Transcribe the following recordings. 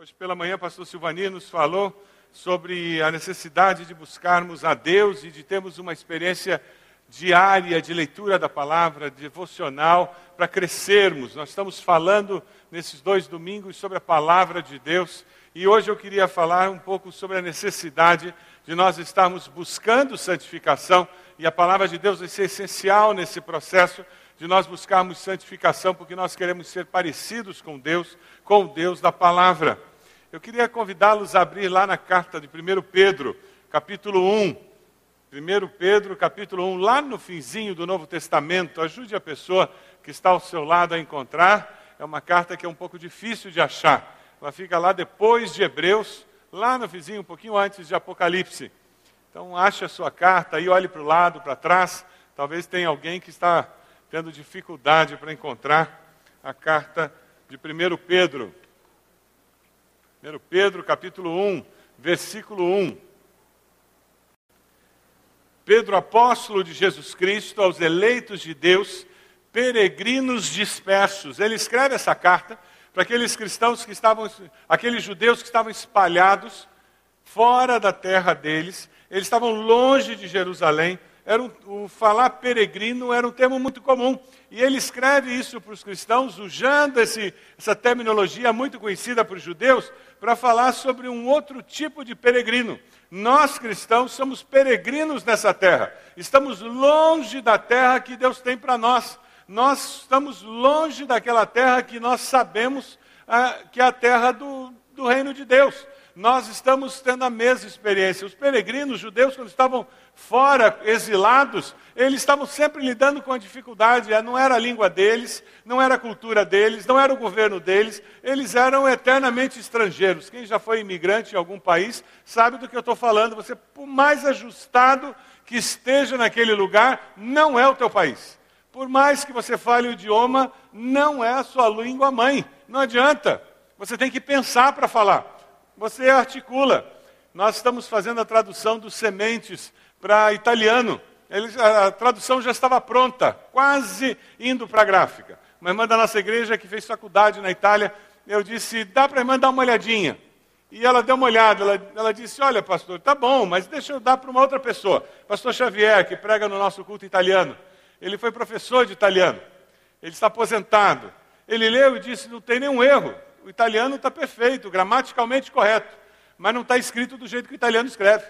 Hoje pela manhã, o pastor Silvani nos falou sobre a necessidade de buscarmos a Deus e de termos uma experiência diária de leitura da palavra, devocional, para crescermos. Nós estamos falando nesses dois domingos sobre a palavra de Deus e hoje eu queria falar um pouco sobre a necessidade de nós estarmos buscando santificação e a palavra de Deus vai ser essencial nesse processo de nós buscarmos santificação, porque nós queremos ser parecidos com Deus, com o Deus da palavra. Eu queria convidá-los a abrir lá na carta de 1 Pedro, capítulo 1. 1 Pedro, capítulo 1, lá no finzinho do Novo Testamento. Ajude a pessoa que está ao seu lado a encontrar. É uma carta que é um pouco difícil de achar. Ela fica lá depois de Hebreus, lá no vizinho, um pouquinho antes de Apocalipse. Então, ache a sua carta aí, olhe para o lado, para trás. Talvez tenha alguém que está tendo dificuldade para encontrar a carta de 1 Pedro. 1 Pedro, capítulo 1, versículo 1. Pedro, apóstolo de Jesus Cristo, aos eleitos de Deus, peregrinos dispersos. Ele escreve essa carta para aqueles cristãos que estavam, aqueles judeus que estavam espalhados fora da terra deles, eles estavam longe de Jerusalém, era um, o falar peregrino era um termo muito comum. E ele escreve isso para os cristãos, usando esse, essa terminologia muito conhecida para os judeus, para falar sobre um outro tipo de peregrino. Nós cristãos somos peregrinos nessa terra. Estamos longe da terra que Deus tem para nós. Nós estamos longe daquela terra que nós sabemos ah, que é a terra do, do reino de Deus nós estamos tendo a mesma experiência. Os peregrinos os judeus, quando estavam fora, exilados, eles estavam sempre lidando com a dificuldade. Não era a língua deles, não era a cultura deles, não era o governo deles. Eles eram eternamente estrangeiros. Quem já foi imigrante em algum país sabe do que eu estou falando. Você, por mais ajustado que esteja naquele lugar, não é o teu país. Por mais que você fale o idioma, não é a sua língua mãe. Não adianta. Você tem que pensar para falar você articula. Nós estamos fazendo a tradução dos sementes para italiano. Ele, a tradução já estava pronta, quase indo para a gráfica. Uma irmã da nossa igreja que fez faculdade na Itália, eu disse, dá para a irmã dar uma olhadinha. E ela deu uma olhada, ela, ela disse, olha pastor, tá bom, mas deixa eu dar para uma outra pessoa. Pastor Xavier, que prega no nosso culto italiano. Ele foi professor de italiano. Ele está aposentado. Ele leu e disse, não tem nenhum erro o italiano está perfeito, gramaticalmente correto, mas não está escrito do jeito que o italiano escreve.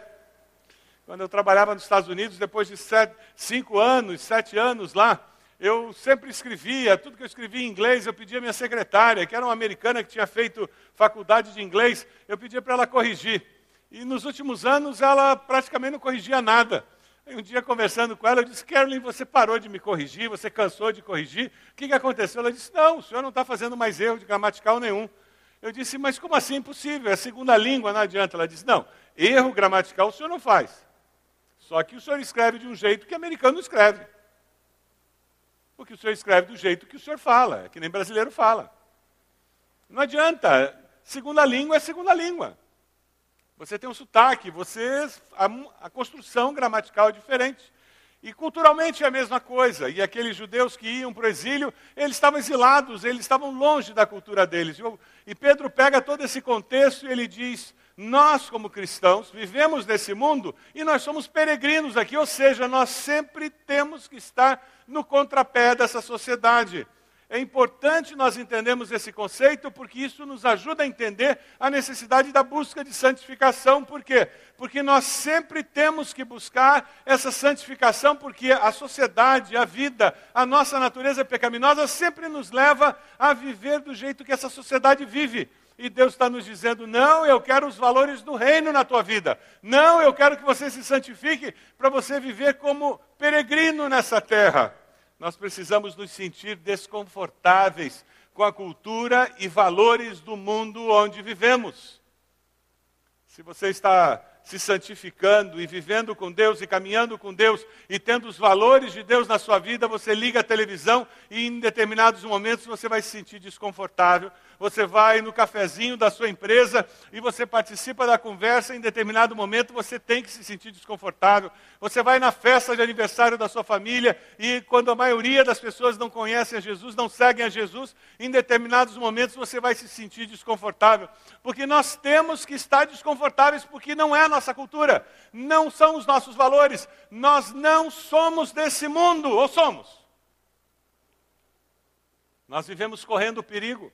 Quando eu trabalhava nos Estados Unidos, depois de sete, cinco anos, sete anos lá, eu sempre escrevia, tudo que eu escrevia em inglês, eu pedia à minha secretária, que era uma americana que tinha feito faculdade de inglês, eu pedia para ela corrigir. E nos últimos anos ela praticamente não corrigia nada. Um dia conversando com ela, eu disse, Carolyn, você parou de me corrigir, você cansou de corrigir. O que, que aconteceu? Ela disse, não, o senhor não está fazendo mais erro de gramatical nenhum. Eu disse, mas como assim? Impossível, é segunda língua, não adianta. Ela disse, não, erro gramatical o senhor não faz. Só que o senhor escreve de um jeito que americano escreve. Porque o senhor escreve do jeito que o senhor fala, é que nem brasileiro fala. Não adianta, segunda língua é segunda língua. Você tem um sotaque, você a, a construção gramatical é diferente. E culturalmente é a mesma coisa. E aqueles judeus que iam para o exílio, eles estavam exilados, eles estavam longe da cultura deles. E Pedro pega todo esse contexto e ele diz: Nós, como cristãos, vivemos nesse mundo e nós somos peregrinos aqui, ou seja, nós sempre temos que estar no contrapé dessa sociedade. É importante nós entendermos esse conceito porque isso nos ajuda a entender a necessidade da busca de santificação. Por quê? Porque nós sempre temos que buscar essa santificação porque a sociedade, a vida, a nossa natureza pecaminosa sempre nos leva a viver do jeito que essa sociedade vive. E Deus está nos dizendo: não, eu quero os valores do reino na tua vida. Não, eu quero que você se santifique para você viver como peregrino nessa terra nós precisamos nos sentir desconfortáveis com a cultura e valores do mundo onde vivemos. Se você está se santificando e vivendo com Deus e caminhando com Deus e tendo os valores de Deus na sua vida, você liga a televisão e em determinados momentos você vai se sentir desconfortável, você vai no cafezinho da sua empresa e você participa da conversa, em determinado momento você tem que se sentir desconfortável. Você vai na festa de aniversário da sua família e quando a maioria das pessoas não conhecem a Jesus, não seguem a Jesus, em determinados momentos você vai se sentir desconfortável. Porque nós temos que estar desconfortáveis porque não é a nossa cultura, não são os nossos valores. Nós não somos desse mundo, ou somos? Nós vivemos correndo perigo.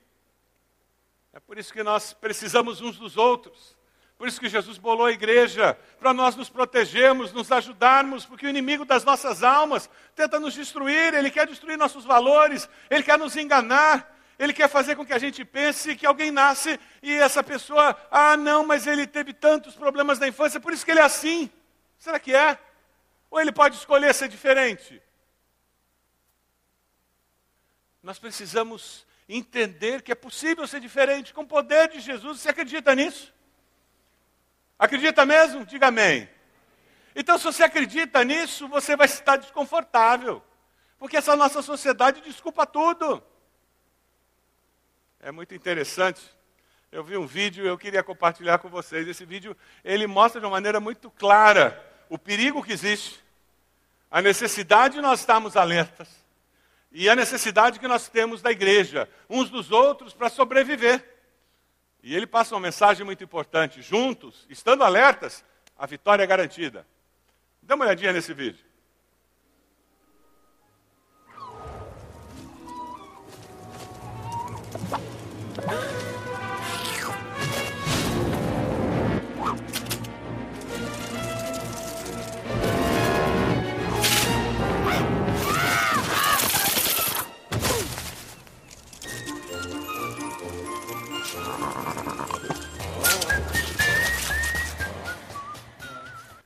É por isso que nós precisamos uns dos outros. Por isso que Jesus bolou a igreja, para nós nos protegermos, nos ajudarmos, porque o inimigo das nossas almas tenta nos destruir, ele quer destruir nossos valores, ele quer nos enganar, ele quer fazer com que a gente pense que alguém nasce e essa pessoa, ah, não, mas ele teve tantos problemas na infância, por isso que ele é assim. Será que é? Ou ele pode escolher ser diferente? Nós precisamos entender que é possível ser diferente com o poder de Jesus. Você acredita nisso? Acredita mesmo? Diga amém. Então, se você acredita nisso, você vai estar desconfortável. Porque essa nossa sociedade desculpa tudo. É muito interessante. Eu vi um vídeo, eu queria compartilhar com vocês. Esse vídeo, ele mostra de uma maneira muito clara o perigo que existe, a necessidade de nós estarmos alertas e a necessidade que nós temos da igreja, uns dos outros, para sobreviver. E ele passa uma mensagem muito importante: juntos, estando alertas, a vitória é garantida. Dê uma olhadinha nesse vídeo.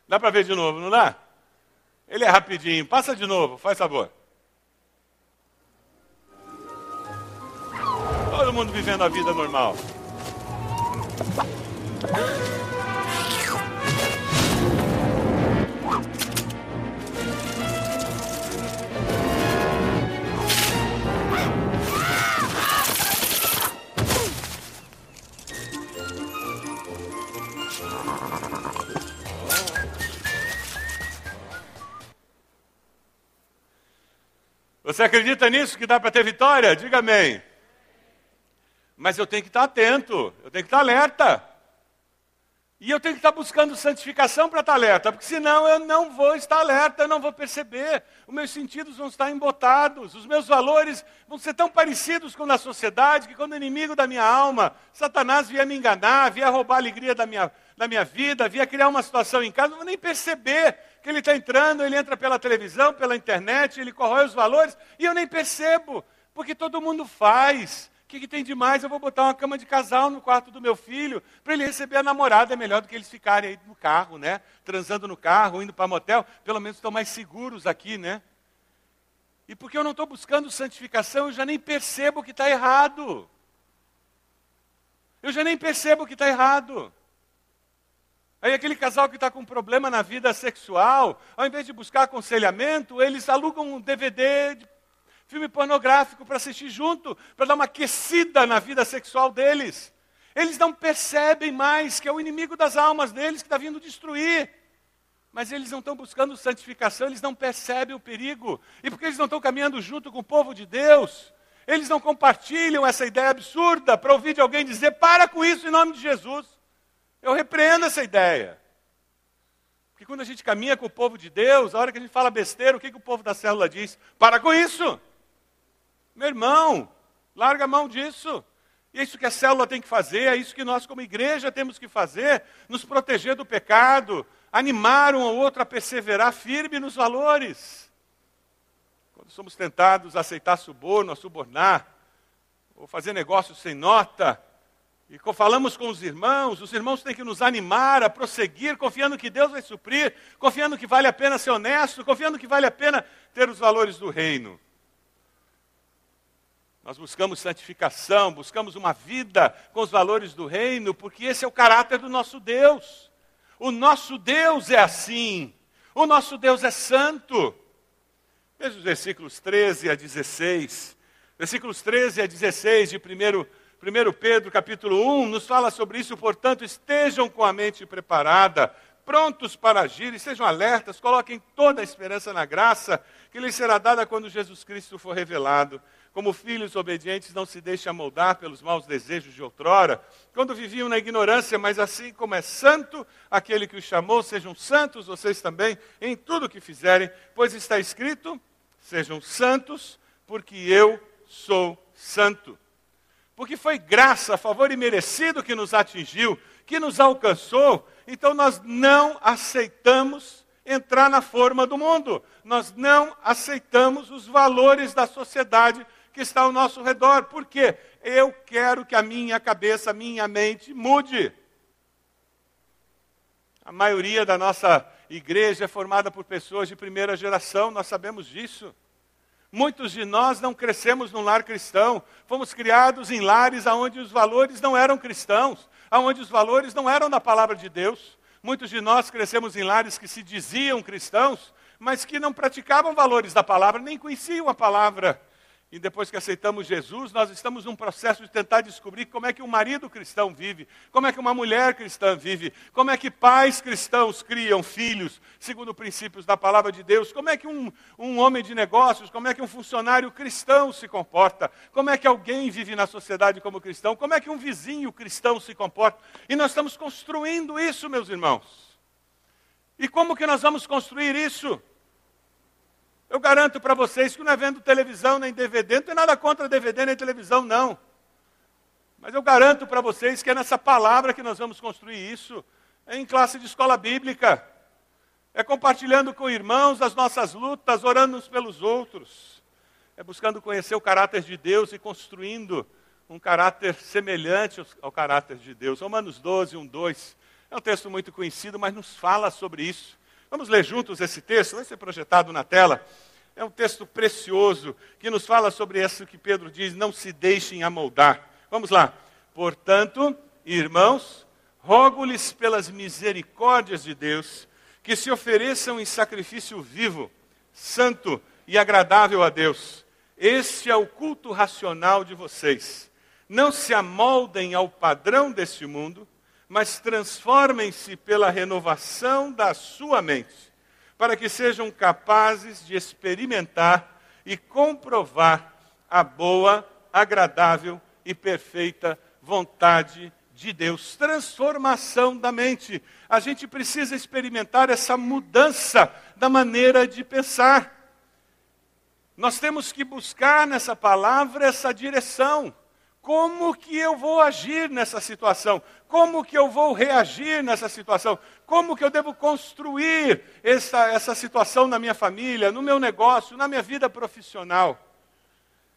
Dá para ver de novo, não dá? Ele é rapidinho. Passa de novo, faz favor. Todo mundo vivendo a vida normal. Você acredita nisso que dá para ter vitória? Diga amém. Mas eu tenho que estar atento, eu tenho que estar alerta. E eu tenho que estar buscando santificação para estar alerta, porque senão eu não vou estar alerta, eu não vou perceber. Os meus sentidos vão estar embotados, os meus valores vão ser tão parecidos com na sociedade que quando o inimigo da minha alma, Satanás, vier me enganar, vier roubar a alegria da minha, da minha vida, vier criar uma situação em casa, eu não vou nem perceber ele está entrando, ele entra pela televisão, pela internet, ele corrói os valores, e eu nem percebo, porque todo mundo faz. O que, que, tem de mais? Eu vou botar uma cama de casal no quarto do meu filho para ele receber a namorada. É melhor do que eles ficarem aí no carro, né? Transando no carro, indo para motel. Pelo menos estão mais seguros aqui, né? E porque eu não estou buscando santificação, eu já nem percebo que está errado. Eu já nem percebo que está errado. Aí aquele casal que está com problema na vida sexual, ao invés de buscar aconselhamento, eles alugam um DVD de filme pornográfico para assistir junto, para dar uma aquecida na vida sexual deles. Eles não percebem mais que é o inimigo das almas deles que está vindo destruir. Mas eles não estão buscando santificação, eles não percebem o perigo. E porque eles não estão caminhando junto com o povo de Deus, eles não compartilham essa ideia absurda para ouvir de alguém dizer: para com isso em nome de Jesus. Eu repreendo essa ideia. Porque quando a gente caminha com o povo de Deus, a hora que a gente fala besteira, o que, que o povo da célula diz? Para com isso! Meu irmão, larga a mão disso. E é isso que a célula tem que fazer, é isso que nós, como igreja, temos que fazer: nos proteger do pecado, animar um ao outro a perseverar firme nos valores. Quando somos tentados a aceitar suborno, a subornar, ou fazer negócios sem nota, e falamos com os irmãos, os irmãos têm que nos animar a prosseguir, confiando que Deus vai suprir, confiando que vale a pena ser honesto, confiando que vale a pena ter os valores do reino. Nós buscamos santificação, buscamos uma vida com os valores do reino, porque esse é o caráter do nosso Deus. O nosso Deus é assim. O nosso Deus é santo. Veja os versículos 13 a 16. Versículos 13 a 16 de 1 1 Pedro capítulo 1 nos fala sobre isso, portanto, estejam com a mente preparada, prontos para agir e sejam alertas, coloquem toda a esperança na graça que lhes será dada quando Jesus Cristo for revelado. Como filhos obedientes, não se deixem amoldar pelos maus desejos de outrora, quando viviam na ignorância, mas assim como é santo aquele que os chamou, sejam santos vocês também em tudo o que fizerem, pois está escrito: sejam santos, porque eu sou santo porque foi graça, favor imerecido que nos atingiu, que nos alcançou, então nós não aceitamos entrar na forma do mundo, nós não aceitamos os valores da sociedade que está ao nosso redor, porque eu quero que a minha cabeça, a minha mente mude. A maioria da nossa igreja é formada por pessoas de primeira geração, nós sabemos disso. Muitos de nós não crescemos num lar cristão, fomos criados em lares onde os valores não eram cristãos, onde os valores não eram da palavra de Deus. Muitos de nós crescemos em lares que se diziam cristãos, mas que não praticavam valores da palavra, nem conheciam a palavra. E depois que aceitamos Jesus, nós estamos num processo de tentar descobrir como é que um marido cristão vive, como é que uma mulher cristã vive, como é que pais cristãos criam filhos, segundo princípios da palavra de Deus, como é que um, um homem de negócios, como é que um funcionário cristão se comporta, como é que alguém vive na sociedade como cristão, como é que um vizinho cristão se comporta. E nós estamos construindo isso, meus irmãos. E como que nós vamos construir isso? Eu garanto para vocês que não é vendo televisão nem DVD, não tem nada contra DVD nem televisão, não. Mas eu garanto para vocês que é nessa palavra que nós vamos construir isso. É em classe de escola bíblica. É compartilhando com irmãos as nossas lutas, orando uns pelos outros. É buscando conhecer o caráter de Deus e construindo um caráter semelhante ao caráter de Deus. Romanos 12, 1, 2. É um texto muito conhecido, mas nos fala sobre isso. Vamos ler juntos esse texto, vai ser projetado na tela. É um texto precioso que nos fala sobre isso que Pedro diz: não se deixem amoldar. Vamos lá. Portanto, irmãos, rogo-lhes pelas misericórdias de Deus que se ofereçam em sacrifício vivo, santo e agradável a Deus. Este é o culto racional de vocês. Não se amoldem ao padrão deste mundo mas transformem-se pela renovação da sua mente, para que sejam capazes de experimentar e comprovar a boa, agradável e perfeita vontade de Deus. Transformação da mente. A gente precisa experimentar essa mudança da maneira de pensar. Nós temos que buscar nessa palavra essa direção. Como que eu vou agir nessa situação? Como que eu vou reagir nessa situação? Como que eu devo construir essa, essa situação na minha família, no meu negócio, na minha vida profissional?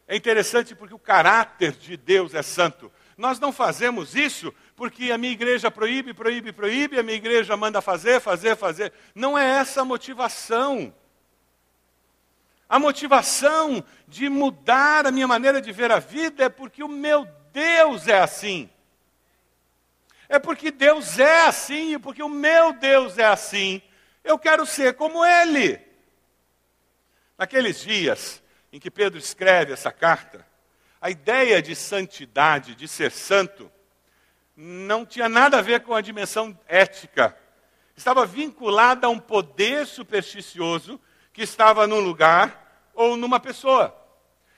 É interessante porque o caráter de Deus é santo. Nós não fazemos isso porque a minha igreja proíbe, proíbe, proíbe, a minha igreja manda fazer, fazer, fazer. Não é essa a motivação. A motivação de mudar a minha maneira de ver a vida é porque o meu Deus é assim. É porque Deus é assim e porque o meu Deus é assim. Eu quero ser como Ele. Naqueles dias em que Pedro escreve essa carta, a ideia de santidade, de ser santo, não tinha nada a ver com a dimensão ética. Estava vinculada a um poder supersticioso que estava num lugar ou numa pessoa.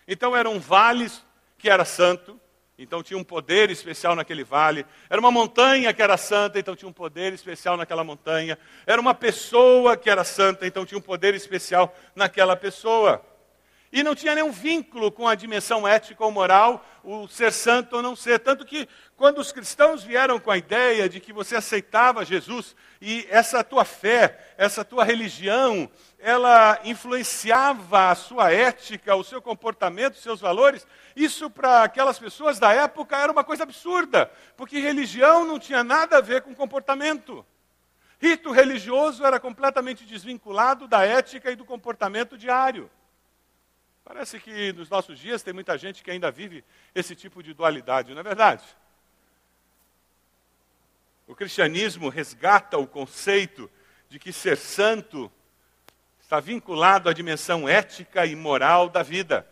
Então era um vale que era santo, então tinha um poder especial naquele vale. Era uma montanha que era santa, então tinha um poder especial naquela montanha. Era uma pessoa que era santa, então tinha um poder especial naquela pessoa. E não tinha nenhum vínculo com a dimensão ética ou moral, o ser santo ou não ser. Tanto que, quando os cristãos vieram com a ideia de que você aceitava Jesus e essa tua fé, essa tua religião, ela influenciava a sua ética, o seu comportamento, os seus valores, isso para aquelas pessoas da época era uma coisa absurda, porque religião não tinha nada a ver com comportamento. Rito religioso era completamente desvinculado da ética e do comportamento diário. Parece que nos nossos dias tem muita gente que ainda vive esse tipo de dualidade, não é verdade? O cristianismo resgata o conceito de que ser santo está vinculado à dimensão ética e moral da vida.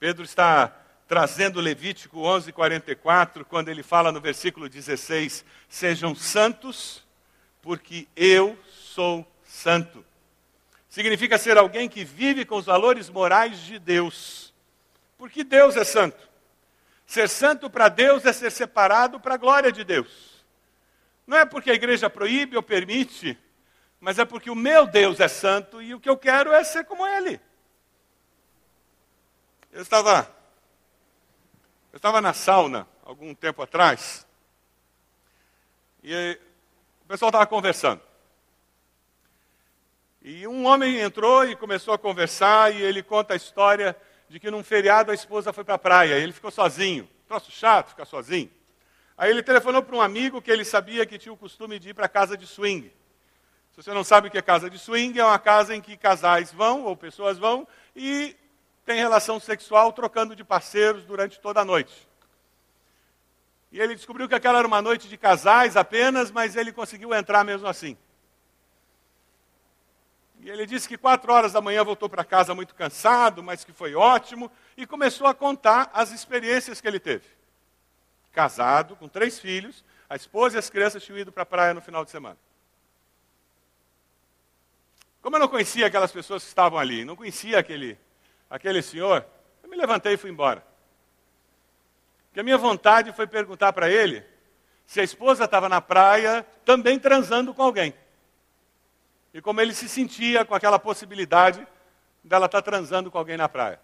Pedro está trazendo Levítico 11:44, quando ele fala no versículo 16: "Sejam santos, porque eu sou santo". Significa ser alguém que vive com os valores morais de Deus. Porque Deus é santo. Ser santo para Deus é ser separado para a glória de Deus. Não é porque a igreja proíbe ou permite, mas é porque o meu Deus é santo e o que eu quero é ser como Ele. Eu estava eu estava na sauna algum tempo atrás e o pessoal estava conversando. E um homem entrou e começou a conversar e ele conta a história de que num feriado a esposa foi para a praia e ele ficou sozinho. Troço chato ficar sozinho. Aí ele telefonou para um amigo que ele sabia que tinha o costume de ir para casa de swing. Se você não sabe o que é casa de swing, é uma casa em que casais vão ou pessoas vão e tem relação sexual trocando de parceiros durante toda a noite. E ele descobriu que aquela era uma noite de casais apenas, mas ele conseguiu entrar mesmo assim. E ele disse que quatro horas da manhã voltou para casa muito cansado, mas que foi ótimo, e começou a contar as experiências que ele teve. Casado, com três filhos, a esposa e as crianças tinham ido para a praia no final de semana. Como eu não conhecia aquelas pessoas que estavam ali, não conhecia aquele aquele senhor, eu me levantei e fui embora. Porque a minha vontade foi perguntar para ele se a esposa estava na praia também transando com alguém. E como ele se sentia com aquela possibilidade dela estar tá transando com alguém na praia.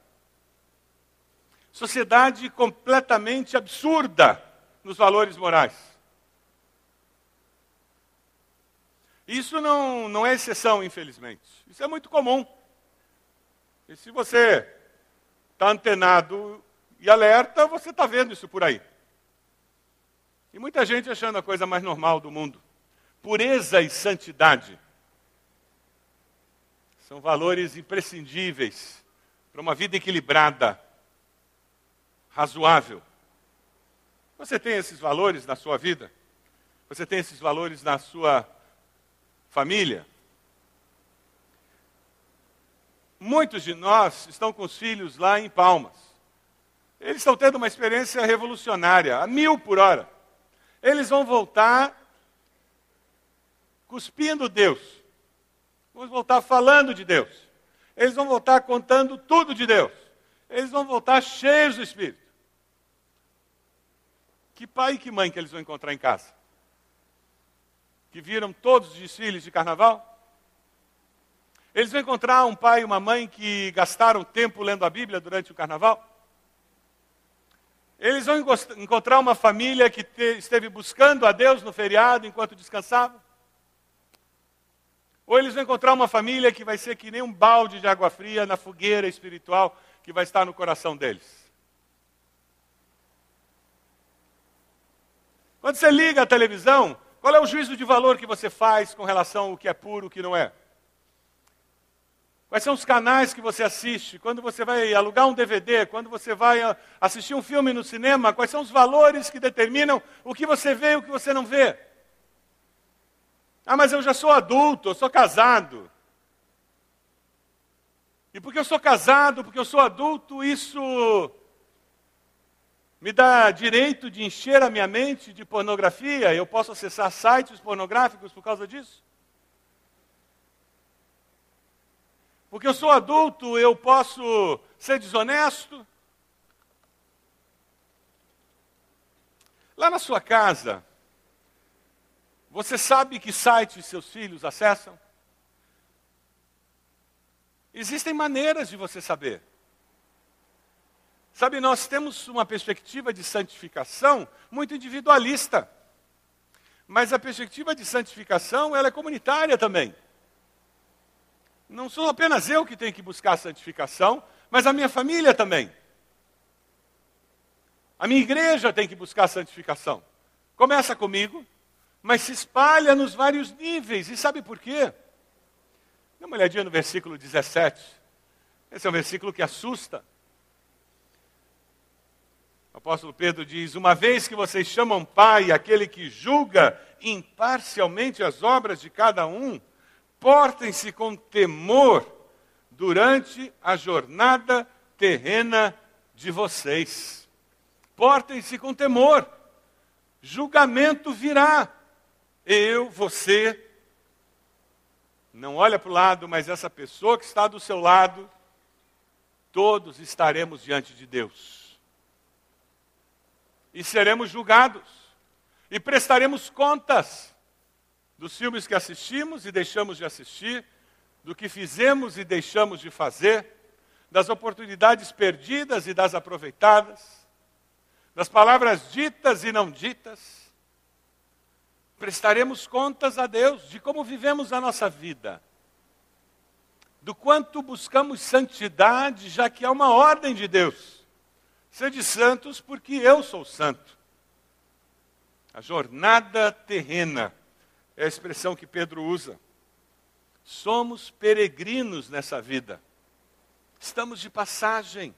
Sociedade completamente absurda nos valores morais. Isso não, não é exceção, infelizmente. Isso é muito comum. E se você está antenado e alerta, você está vendo isso por aí. E muita gente achando a coisa mais normal do mundo. Pureza e santidade são valores imprescindíveis para uma vida equilibrada, razoável. Você tem esses valores na sua vida? Você tem esses valores na sua família? Muitos de nós estão com os filhos lá em Palmas. Eles estão tendo uma experiência revolucionária, a mil por hora. Eles vão voltar cuspindo Deus. Vão voltar falando de Deus. Eles vão voltar contando tudo de Deus. Eles vão voltar cheios do Espírito. Que pai e que mãe que eles vão encontrar em casa? Que viram todos os desfiles de carnaval? Eles vão encontrar um pai e uma mãe que gastaram tempo lendo a Bíblia durante o carnaval? Eles vão encontrar uma família que te, esteve buscando a Deus no feriado enquanto descansava? Ou eles vão encontrar uma família que vai ser que nem um balde de água fria na fogueira espiritual que vai estar no coração deles? Quando você liga a televisão, qual é o juízo de valor que você faz com relação ao que é puro e o que não é? Quais são os canais que você assiste? Quando você vai alugar um DVD? Quando você vai ah, assistir um filme no cinema? Quais são os valores que determinam o que você vê e o que você não vê? Ah, mas eu já sou adulto, eu sou casado. E porque eu sou casado, porque eu sou adulto, isso me dá direito de encher a minha mente de pornografia? Eu posso acessar sites pornográficos por causa disso? Porque eu sou adulto, eu posso ser desonesto? Lá na sua casa, você sabe que sites seus filhos acessam? Existem maneiras de você saber. Sabe, nós temos uma perspectiva de santificação muito individualista. Mas a perspectiva de santificação, ela é comunitária também. Não sou apenas eu que tenho que buscar a santificação, mas a minha família também. A minha igreja tem que buscar a santificação. Começa comigo, mas se espalha nos vários níveis. E sabe por quê? Dá uma olhadinha no versículo 17. Esse é um versículo que assusta. O apóstolo Pedro diz: Uma vez que vocês chamam Pai aquele que julga imparcialmente as obras de cada um, portem-se com temor durante a jornada terrena de vocês. Portem-se com temor, julgamento virá. Eu, você, não olha para o lado, mas essa pessoa que está do seu lado, todos estaremos diante de Deus. E seremos julgados. E prestaremos contas dos filmes que assistimos e deixamos de assistir, do que fizemos e deixamos de fazer, das oportunidades perdidas e das aproveitadas, das palavras ditas e não ditas prestaremos contas a Deus de como vivemos a nossa vida, do quanto buscamos santidade, já que há uma ordem de Deus. Sede santos, porque eu sou santo. A jornada terrena é a expressão que Pedro usa. Somos peregrinos nessa vida. Estamos de passagem.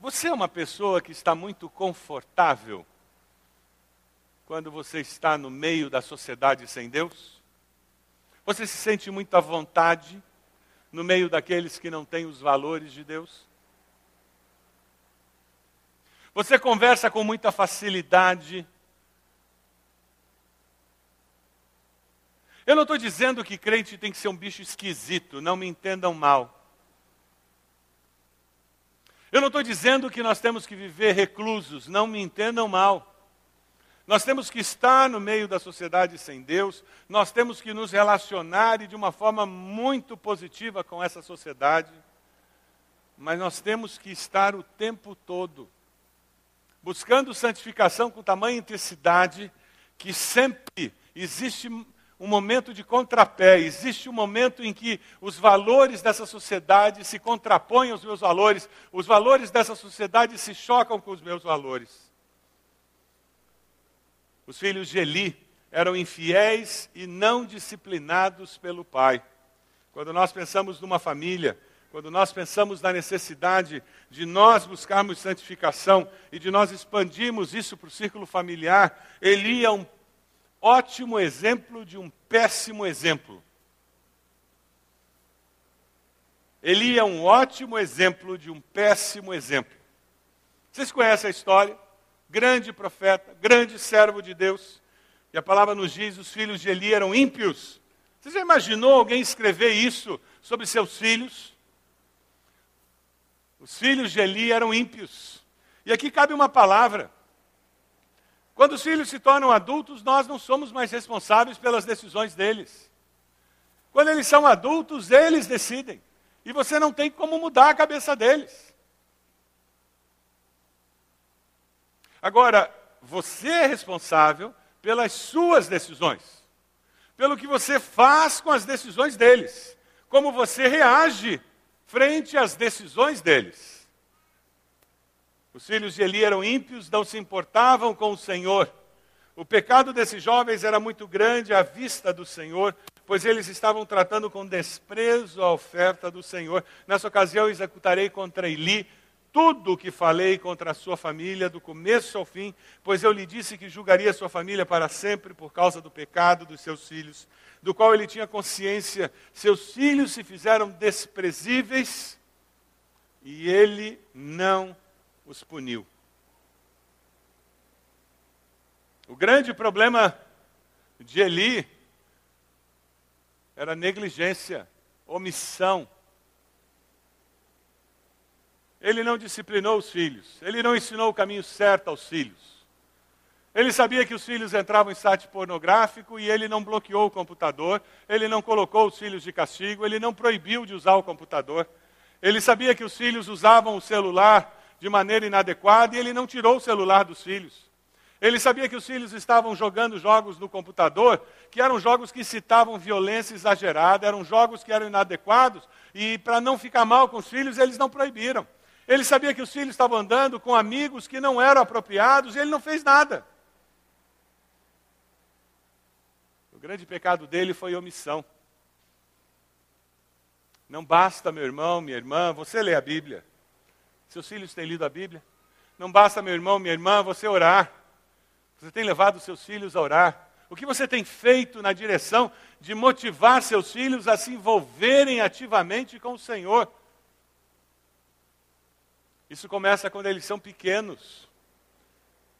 Você é uma pessoa que está muito confortável quando você está no meio da sociedade sem Deus? Você se sente muito à vontade no meio daqueles que não têm os valores de Deus? Você conversa com muita facilidade? Eu não estou dizendo que crente tem que ser um bicho esquisito, não me entendam mal. Eu não estou dizendo que nós temos que viver reclusos, não me entendam mal. Nós temos que estar no meio da sociedade sem Deus, nós temos que nos relacionar e de uma forma muito positiva com essa sociedade, mas nós temos que estar o tempo todo buscando santificação com tamanha intensidade que sempre existe um momento de contrapé, existe um momento em que os valores dessa sociedade se contrapõem aos meus valores, os valores dessa sociedade se chocam com os meus valores. Os filhos de Eli eram infiéis e não disciplinados pelo pai. Quando nós pensamos numa família, quando nós pensamos na necessidade de nós buscarmos santificação e de nós expandirmos isso para o círculo familiar, Eli é um ótimo exemplo de um péssimo exemplo. Eli é um ótimo exemplo de um péssimo exemplo. Vocês conhecem a história? Grande profeta, grande servo de Deus. E a palavra nos diz: os filhos de Eli eram ímpios. Você já imaginou alguém escrever isso sobre seus filhos? Os filhos de Eli eram ímpios. E aqui cabe uma palavra. Quando os filhos se tornam adultos, nós não somos mais responsáveis pelas decisões deles. Quando eles são adultos, eles decidem. E você não tem como mudar a cabeça deles. Agora, você é responsável pelas suas decisões, pelo que você faz com as decisões deles, como você reage frente às decisões deles. Os filhos de Eli eram ímpios, não se importavam com o Senhor. O pecado desses jovens era muito grande à vista do Senhor, pois eles estavam tratando com desprezo a oferta do Senhor. Nessa ocasião, executarei contra Eli tudo o que falei contra a sua família, do começo ao fim, pois eu lhe disse que julgaria sua família para sempre por causa do pecado dos seus filhos, do qual ele tinha consciência. Seus filhos se fizeram desprezíveis e ele não os puniu. O grande problema de Eli era negligência, omissão. Ele não disciplinou os filhos, ele não ensinou o caminho certo aos filhos. Ele sabia que os filhos entravam em site pornográfico e ele não bloqueou o computador, ele não colocou os filhos de castigo, ele não proibiu de usar o computador. Ele sabia que os filhos usavam o celular de maneira inadequada e ele não tirou o celular dos filhos. Ele sabia que os filhos estavam jogando jogos no computador, que eram jogos que citavam violência exagerada, eram jogos que eram inadequados, e para não ficar mal com os filhos, eles não proibiram. Ele sabia que os filhos estavam andando com amigos que não eram apropriados, e ele não fez nada. O grande pecado dele foi omissão. Não basta, meu irmão, minha irmã, você lê a Bíblia. Seus filhos têm lido a Bíblia? Não basta, meu irmão, minha irmã, você orar. Você tem levado seus filhos a orar. O que você tem feito na direção de motivar seus filhos a se envolverem ativamente com o Senhor? Isso começa quando eles são pequenos.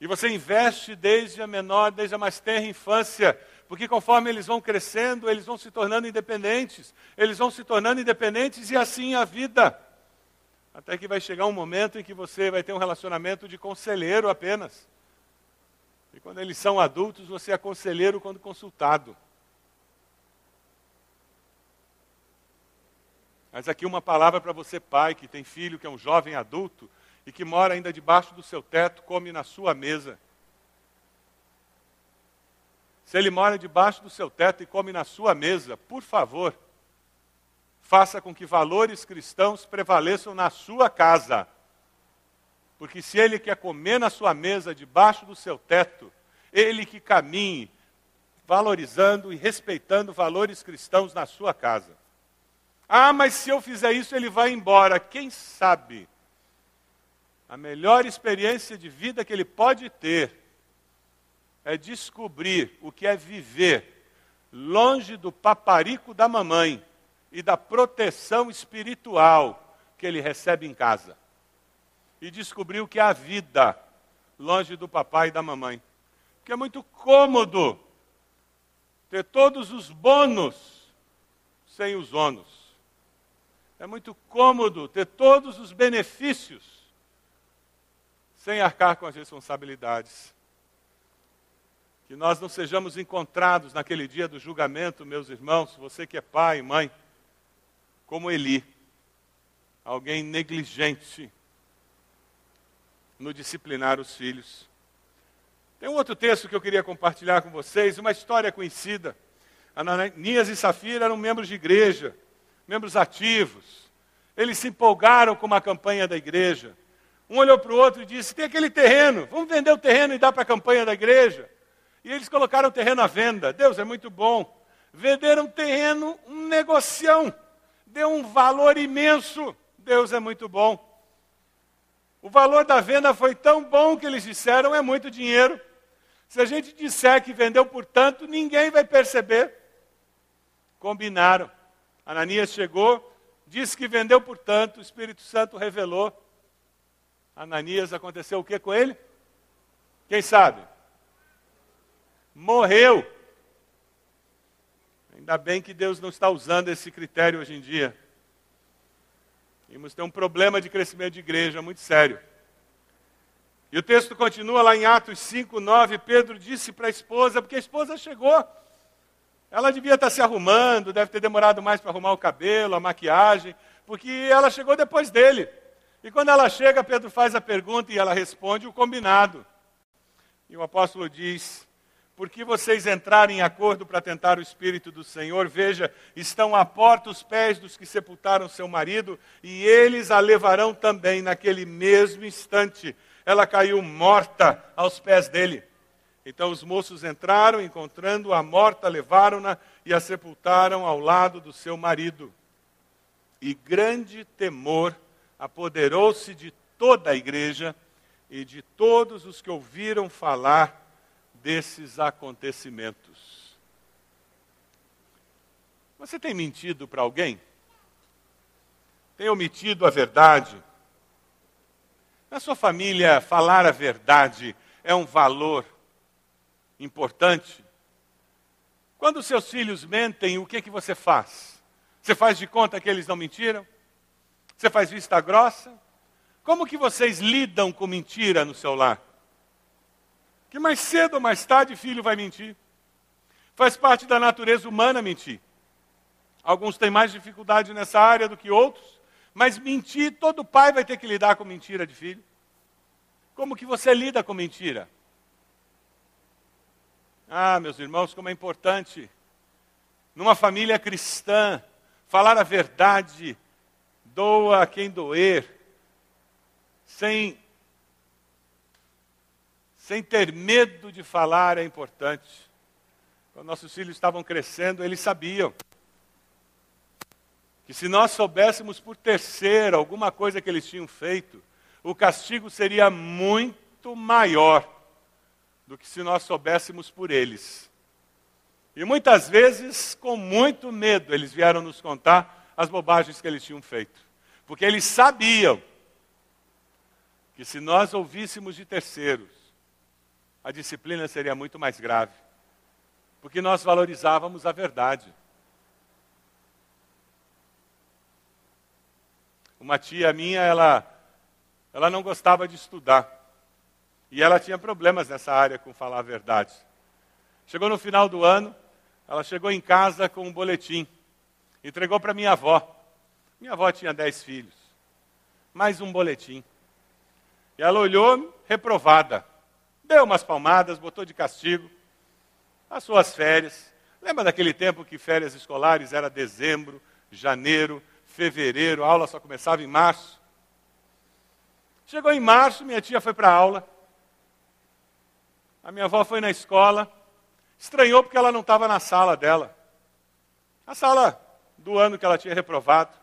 E você investe desde a menor, desde a mais tenra infância, porque conforme eles vão crescendo, eles vão se tornando independentes. Eles vão se tornando independentes e assim a vida. Até que vai chegar um momento em que você vai ter um relacionamento de conselheiro apenas. E quando eles são adultos, você é conselheiro quando consultado. Mas aqui uma palavra para você, pai, que tem filho, que é um jovem adulto e que mora ainda debaixo do seu teto, come na sua mesa. Se ele mora debaixo do seu teto e come na sua mesa, por favor, faça com que valores cristãos prevaleçam na sua casa. Porque se ele quer comer na sua mesa, debaixo do seu teto, ele que caminhe valorizando e respeitando valores cristãos na sua casa. Ah, mas se eu fizer isso, ele vai embora. Quem sabe? A melhor experiência de vida que ele pode ter é descobrir o que é viver longe do paparico da mamãe e da proteção espiritual que ele recebe em casa e descobriu que a vida longe do papai e da mamãe. Porque é muito cômodo ter todos os bônus sem os ônus. É muito cômodo ter todos os benefícios sem arcar com as responsabilidades. Que nós não sejamos encontrados naquele dia do julgamento, meus irmãos, você que é pai e mãe, como Eli, alguém negligente, no disciplinar os filhos. Tem um outro texto que eu queria compartilhar com vocês, uma história conhecida. Ananias e Safira eram membros de igreja, membros ativos. Eles se empolgaram com uma campanha da igreja. Um olhou para o outro e disse: Tem aquele terreno, vamos vender o terreno e dar para a campanha da igreja. E eles colocaram o terreno à venda. Deus é muito bom. Venderam terreno, um negocião. Deu um valor imenso. Deus é muito bom. O valor da venda foi tão bom que eles disseram é muito dinheiro. Se a gente disser que vendeu por tanto, ninguém vai perceber. Combinaram. Ananias chegou, disse que vendeu por tanto, o Espírito Santo revelou. Ananias aconteceu o que com ele? Quem sabe? Morreu. Ainda bem que Deus não está usando esse critério hoje em dia. Vimos ter um problema de crescimento de igreja muito sério. E o texto continua lá em Atos 5, 9. Pedro disse para a esposa, porque a esposa chegou. Ela devia estar se arrumando, deve ter demorado mais para arrumar o cabelo, a maquiagem, porque ela chegou depois dele. E quando ela chega, Pedro faz a pergunta e ela responde o combinado. E o apóstolo diz: porque vocês entrarem em acordo para tentar o Espírito do Senhor, veja, estão à porta os pés dos que sepultaram seu marido, e eles a levarão também naquele mesmo instante. Ela caiu morta aos pés dele. Então os moços entraram, encontrando a morta, levaram-na e a sepultaram ao lado do seu marido. E grande temor apoderou-se de toda a igreja e de todos os que ouviram falar desses acontecimentos. Você tem mentido para alguém? Tem omitido a verdade? Na sua família, falar a verdade é um valor importante? Quando seus filhos mentem, o que, que você faz? Você faz de conta que eles não mentiram? Você faz vista grossa? Como que vocês lidam com mentira no seu lar? Que mais cedo ou mais tarde filho vai mentir. Faz parte da natureza humana mentir. Alguns têm mais dificuldade nessa área do que outros, mas mentir, todo pai vai ter que lidar com mentira de filho. Como que você lida com mentira? Ah, meus irmãos, como é importante numa família cristã falar a verdade, doa a quem doer, sem sem ter medo de falar é importante. Quando nossos filhos estavam crescendo, eles sabiam que se nós soubéssemos por terceiro alguma coisa que eles tinham feito, o castigo seria muito maior do que se nós soubéssemos por eles. E muitas vezes, com muito medo, eles vieram nos contar as bobagens que eles tinham feito. Porque eles sabiam que se nós ouvíssemos de terceiros, a disciplina seria muito mais grave. Porque nós valorizávamos a verdade. Uma tia minha, ela, ela não gostava de estudar. E ela tinha problemas nessa área com falar a verdade. Chegou no final do ano, ela chegou em casa com um boletim. Entregou para minha avó. Minha avó tinha dez filhos. Mais um boletim. E ela olhou, reprovada. Deu umas palmadas, botou de castigo. Passou as férias. Lembra daquele tempo que férias escolares era dezembro, janeiro, fevereiro, a aula só começava em março? Chegou em março, minha tia foi para a aula. A minha avó foi na escola. Estranhou porque ela não estava na sala dela. A sala do ano que ela tinha reprovado.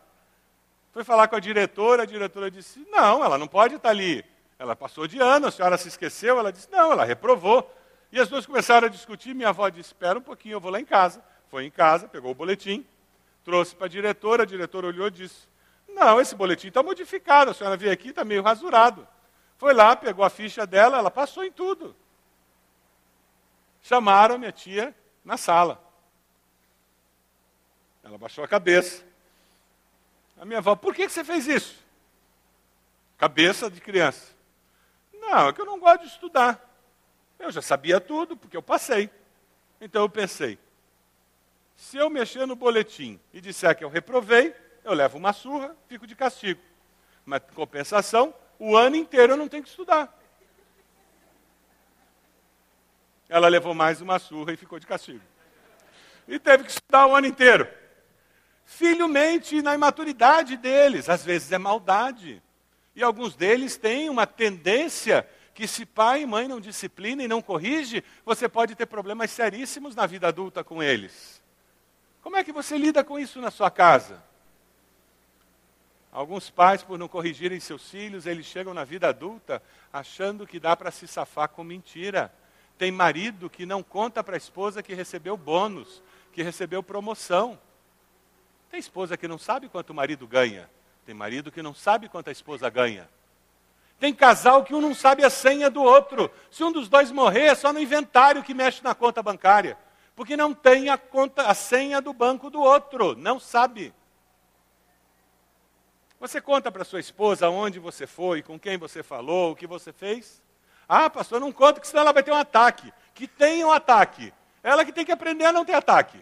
Foi falar com a diretora, a diretora disse: Não, ela não pode estar ali. Ela passou de ano, a senhora se esqueceu. Ela disse: Não, ela reprovou. E as duas começaram a discutir. Minha avó disse: Espera um pouquinho, eu vou lá em casa. Foi em casa, pegou o boletim, trouxe para a diretora. A diretora olhou e disse: Não, esse boletim está modificado. A senhora veio aqui, está meio rasurado. Foi lá, pegou a ficha dela, ela passou em tudo chamaram a minha tia na sala. Ela baixou a cabeça. A minha avó, por que você fez isso? Cabeça de criança. Não, é que eu não gosto de estudar. Eu já sabia tudo, porque eu passei. Então eu pensei, se eu mexer no boletim e disser que eu reprovei, eu levo uma surra, fico de castigo. Mas, compensação, o ano inteiro eu não tenho que estudar. Ela levou mais uma surra e ficou de castigo. E teve que estudar o ano inteiro. Filho mente na imaturidade deles, às vezes é maldade. E alguns deles têm uma tendência que se pai e mãe não disciplinam e não corrige, você pode ter problemas seríssimos na vida adulta com eles. Como é que você lida com isso na sua casa? Alguns pais, por não corrigirem seus filhos, eles chegam na vida adulta achando que dá para se safar com mentira. Tem marido que não conta para a esposa que recebeu bônus, que recebeu promoção. Tem esposa que não sabe quanto o marido ganha. Tem marido que não sabe quanto a esposa ganha. Tem casal que um não sabe a senha do outro. Se um dos dois morrer, é só no inventário que mexe na conta bancária. Porque não tem a, conta, a senha do banco do outro. Não sabe. Você conta para sua esposa onde você foi, com quem você falou, o que você fez? Ah, pastor, não conta, que senão ela vai ter um ataque. Que tenha um ataque. Ela que tem que aprender a não ter ataque.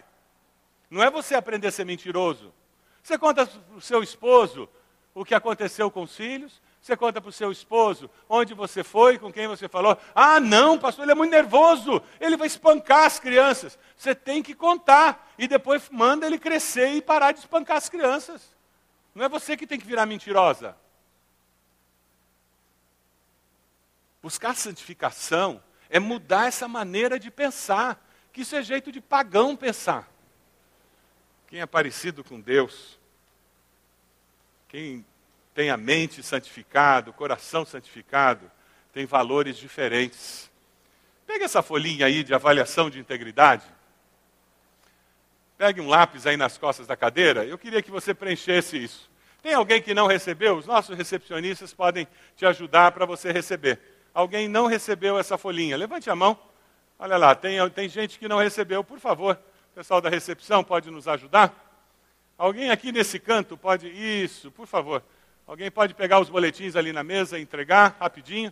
Não é você aprender a ser mentiroso. Você conta para o seu esposo o que aconteceu com os filhos. Você conta para o seu esposo onde você foi, com quem você falou. Ah, não, pastor, ele é muito nervoso. Ele vai espancar as crianças. Você tem que contar. E depois manda ele crescer e parar de espancar as crianças. Não é você que tem que virar mentirosa. Buscar santificação é mudar essa maneira de pensar, que isso é jeito de pagão pensar. Quem é parecido com Deus, quem tem a mente santificada, o coração santificado, tem valores diferentes. Pega essa folhinha aí de avaliação de integridade. Pegue um lápis aí nas costas da cadeira. Eu queria que você preenchesse isso. Tem alguém que não recebeu? Os nossos recepcionistas podem te ajudar para você receber alguém não recebeu essa folhinha? Levante a mão. Olha lá, tem, tem gente que não recebeu. Por favor, o pessoal da recepção pode nos ajudar? Alguém aqui nesse canto pode. Isso, por favor. Alguém pode pegar os boletins ali na mesa e entregar rapidinho?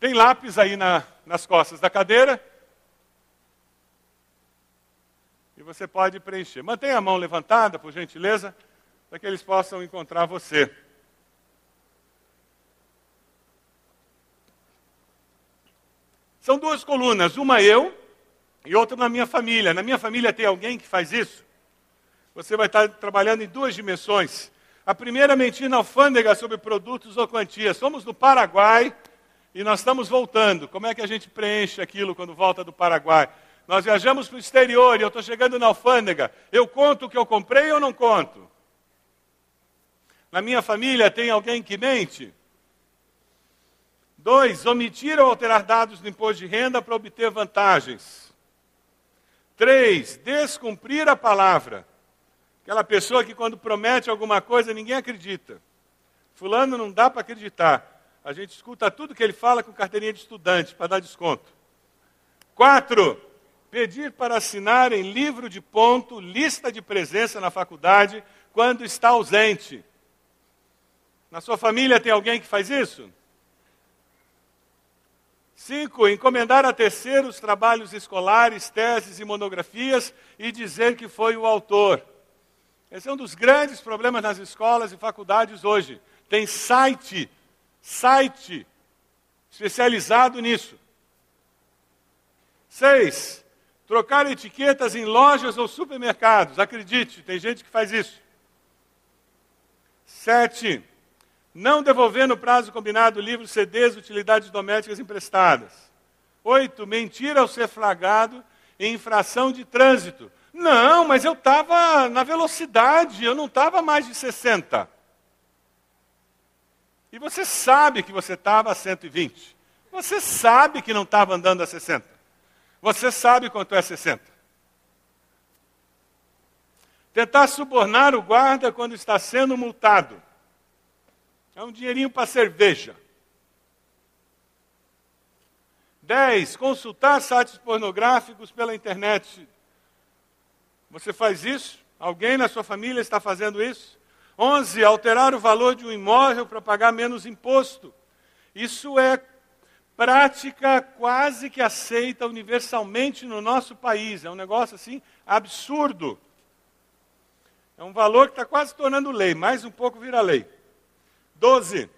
Tem lápis aí na, nas costas da cadeira. E você pode preencher. Mantenha a mão levantada, por gentileza, para que eles possam encontrar você. São duas colunas, uma eu e outra na minha família. Na minha família tem alguém que faz isso? Você vai estar trabalhando em duas dimensões. A primeira mentir na alfândega sobre produtos ou quantias. Somos do Paraguai e nós estamos voltando. Como é que a gente preenche aquilo quando volta do Paraguai? Nós viajamos para o exterior e eu estou chegando na alfândega. Eu conto o que eu comprei ou não conto? Na minha família tem alguém que mente? Dois, omitir ou alterar dados do imposto de renda para obter vantagens. Três, descumprir a palavra. Aquela pessoa que quando promete alguma coisa ninguém acredita. Fulano não dá para acreditar. A gente escuta tudo que ele fala com carteirinha de estudante para dar desconto. Quatro, pedir para assinarem livro de ponto, lista de presença na faculdade quando está ausente. Na sua família tem alguém que faz isso? Cinco, encomendar a terceiros trabalhos escolares, teses e monografias e dizer que foi o autor. Esse é um dos grandes problemas nas escolas e faculdades hoje. Tem site, site especializado nisso. Seis, trocar etiquetas em lojas ou supermercados. Acredite, tem gente que faz isso. Sete, não devolver no prazo combinado livros, CDs, utilidades domésticas emprestadas. Oito, mentir ao ser flagrado em infração de trânsito. Não, mas eu estava na velocidade, eu não estava mais de 60. E você sabe que você estava a 120. Você sabe que não estava andando a 60. Você sabe quanto é 60. Tentar subornar o guarda quando está sendo multado. É um dinheirinho para cerveja. 10. Consultar sites pornográficos pela internet. Você faz isso? Alguém na sua família está fazendo isso? 11. Alterar o valor de um imóvel para pagar menos imposto. Isso é prática quase que aceita universalmente no nosso país. É um negócio assim absurdo. É um valor que está quase tornando lei, mais um pouco vira lei. 12.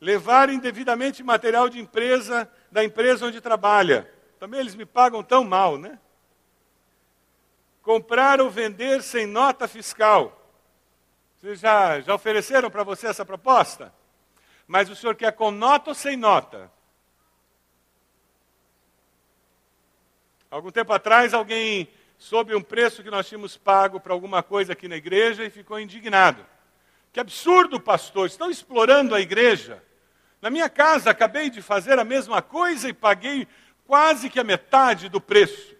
Levar indevidamente material de empresa da empresa onde trabalha. Também eles me pagam tão mal, né? Comprar ou vender sem nota fiscal. Vocês já, já ofereceram para você essa proposta? Mas o senhor quer com nota ou sem nota? Algum tempo atrás, alguém soube um preço que nós tínhamos pago para alguma coisa aqui na igreja e ficou indignado. Que absurdo, pastor, estão explorando a igreja. Na minha casa acabei de fazer a mesma coisa e paguei quase que a metade do preço.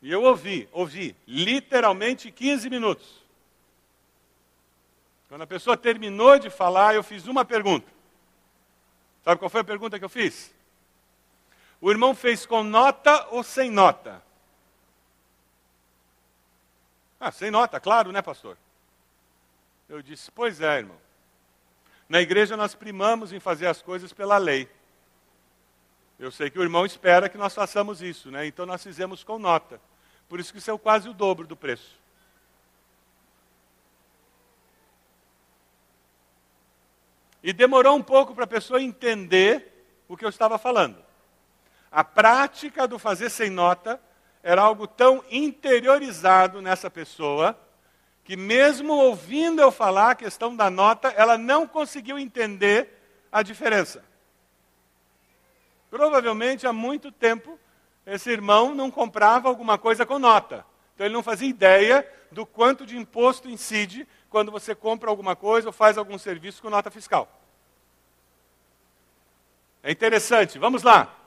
E eu ouvi, ouvi, literalmente 15 minutos. Quando a pessoa terminou de falar, eu fiz uma pergunta. Sabe qual foi a pergunta que eu fiz? O irmão fez com nota ou sem nota? Ah, sem nota, claro, né, pastor? Eu disse: Pois é, irmão. Na igreja nós primamos em fazer as coisas pela lei. Eu sei que o irmão espera que nós façamos isso, né? Então nós fizemos com nota. Por isso que isso é quase o dobro do preço. E demorou um pouco para a pessoa entender o que eu estava falando. A prática do fazer sem nota era algo tão interiorizado nessa pessoa que mesmo ouvindo eu falar a questão da nota, ela não conseguiu entender a diferença. Provavelmente há muito tempo esse irmão não comprava alguma coisa com nota. Então ele não fazia ideia do quanto de imposto incide quando você compra alguma coisa ou faz algum serviço com nota fiscal. É interessante, vamos lá.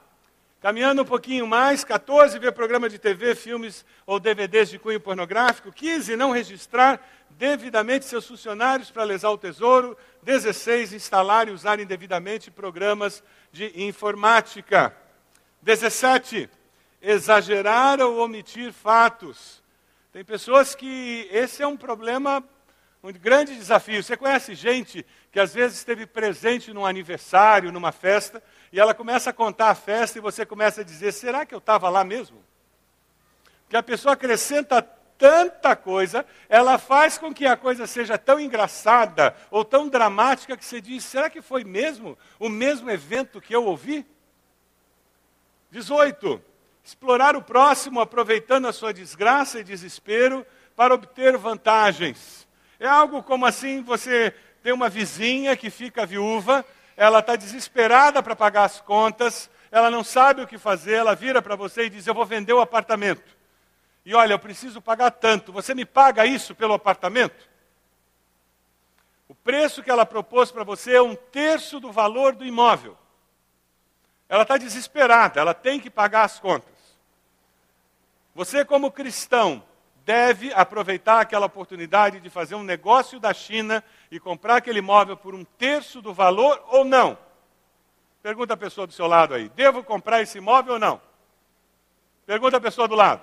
Caminhando um pouquinho mais, 14, ver programa de TV, filmes ou DVDs de cunho pornográfico. 15, não registrar devidamente seus funcionários para lesar o tesouro. 16, instalar e usar indevidamente programas de informática. 17, exagerar ou omitir fatos. Tem pessoas que esse é um problema, um grande desafio. Você conhece gente que às vezes esteve presente num aniversário, numa festa, e ela começa a contar a festa e você começa a dizer: será que eu estava lá mesmo? Que a pessoa acrescenta tanta coisa, ela faz com que a coisa seja tão engraçada ou tão dramática que você diz: será que foi mesmo o mesmo evento que eu ouvi? 18. Explorar o próximo aproveitando a sua desgraça e desespero para obter vantagens. É algo como assim: você tem uma vizinha que fica viúva ela está desesperada para pagar as contas, ela não sabe o que fazer, ela vira para você e diz: Eu vou vender o apartamento. E olha, eu preciso pagar tanto, você me paga isso pelo apartamento? O preço que ela propôs para você é um terço do valor do imóvel. Ela está desesperada, ela tem que pagar as contas. Você, como cristão, deve aproveitar aquela oportunidade de fazer um negócio da China e comprar aquele imóvel por um terço do valor ou não? Pergunta a pessoa do seu lado aí: devo comprar esse imóvel ou não? Pergunta a pessoa do lado.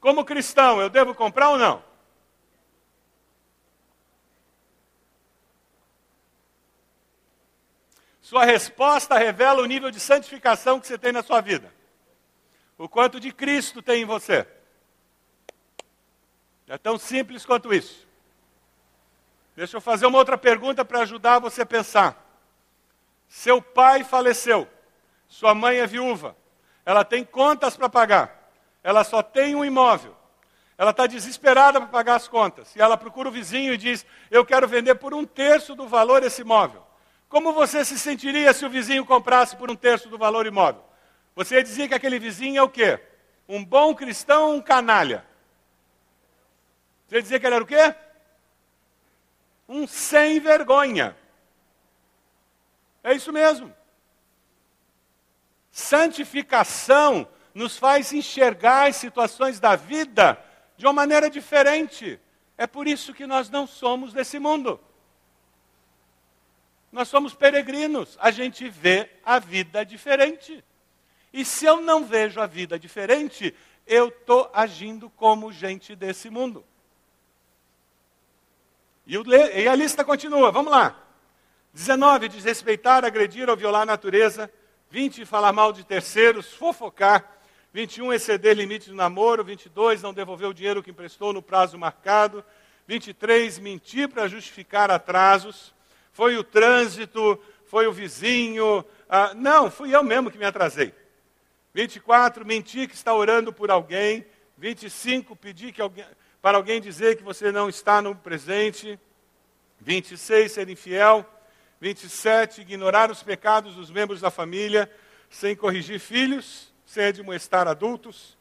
Como cristão, eu devo comprar ou não? Sua resposta revela o nível de santificação que você tem na sua vida. O quanto de Cristo tem em você. É tão simples quanto isso. Deixa eu fazer uma outra pergunta para ajudar você a pensar. Seu pai faleceu, sua mãe é viúva, ela tem contas para pagar, ela só tem um imóvel, ela está desesperada para pagar as contas, e ela procura o vizinho e diz: Eu quero vender por um terço do valor esse imóvel. Como você se sentiria se o vizinho comprasse por um terço do valor imóvel? Você dizia que aquele vizinho é o quê? Um bom cristão ou um canalha? Você dizia que ele era o quê? Um sem vergonha. É isso mesmo. Santificação nos faz enxergar as situações da vida de uma maneira diferente. É por isso que nós não somos desse mundo. Nós somos peregrinos, a gente vê a vida diferente. E se eu não vejo a vida diferente, eu estou agindo como gente desse mundo. E, o, e a lista continua, vamos lá. 19, desrespeitar, agredir ou violar a natureza. 20, falar mal de terceiros, fofocar. 21, exceder limite do namoro. 22, não devolver o dinheiro que emprestou no prazo marcado. 23, mentir para justificar atrasos. Foi o trânsito, foi o vizinho. Ah, não, fui eu mesmo que me atrasei. 24, mentir que está orando por alguém. 25, pedir que alguém, para alguém dizer que você não está no presente. 26, ser infiel. 27, ignorar os pecados dos membros da família sem corrigir filhos, sem admoestar adultos.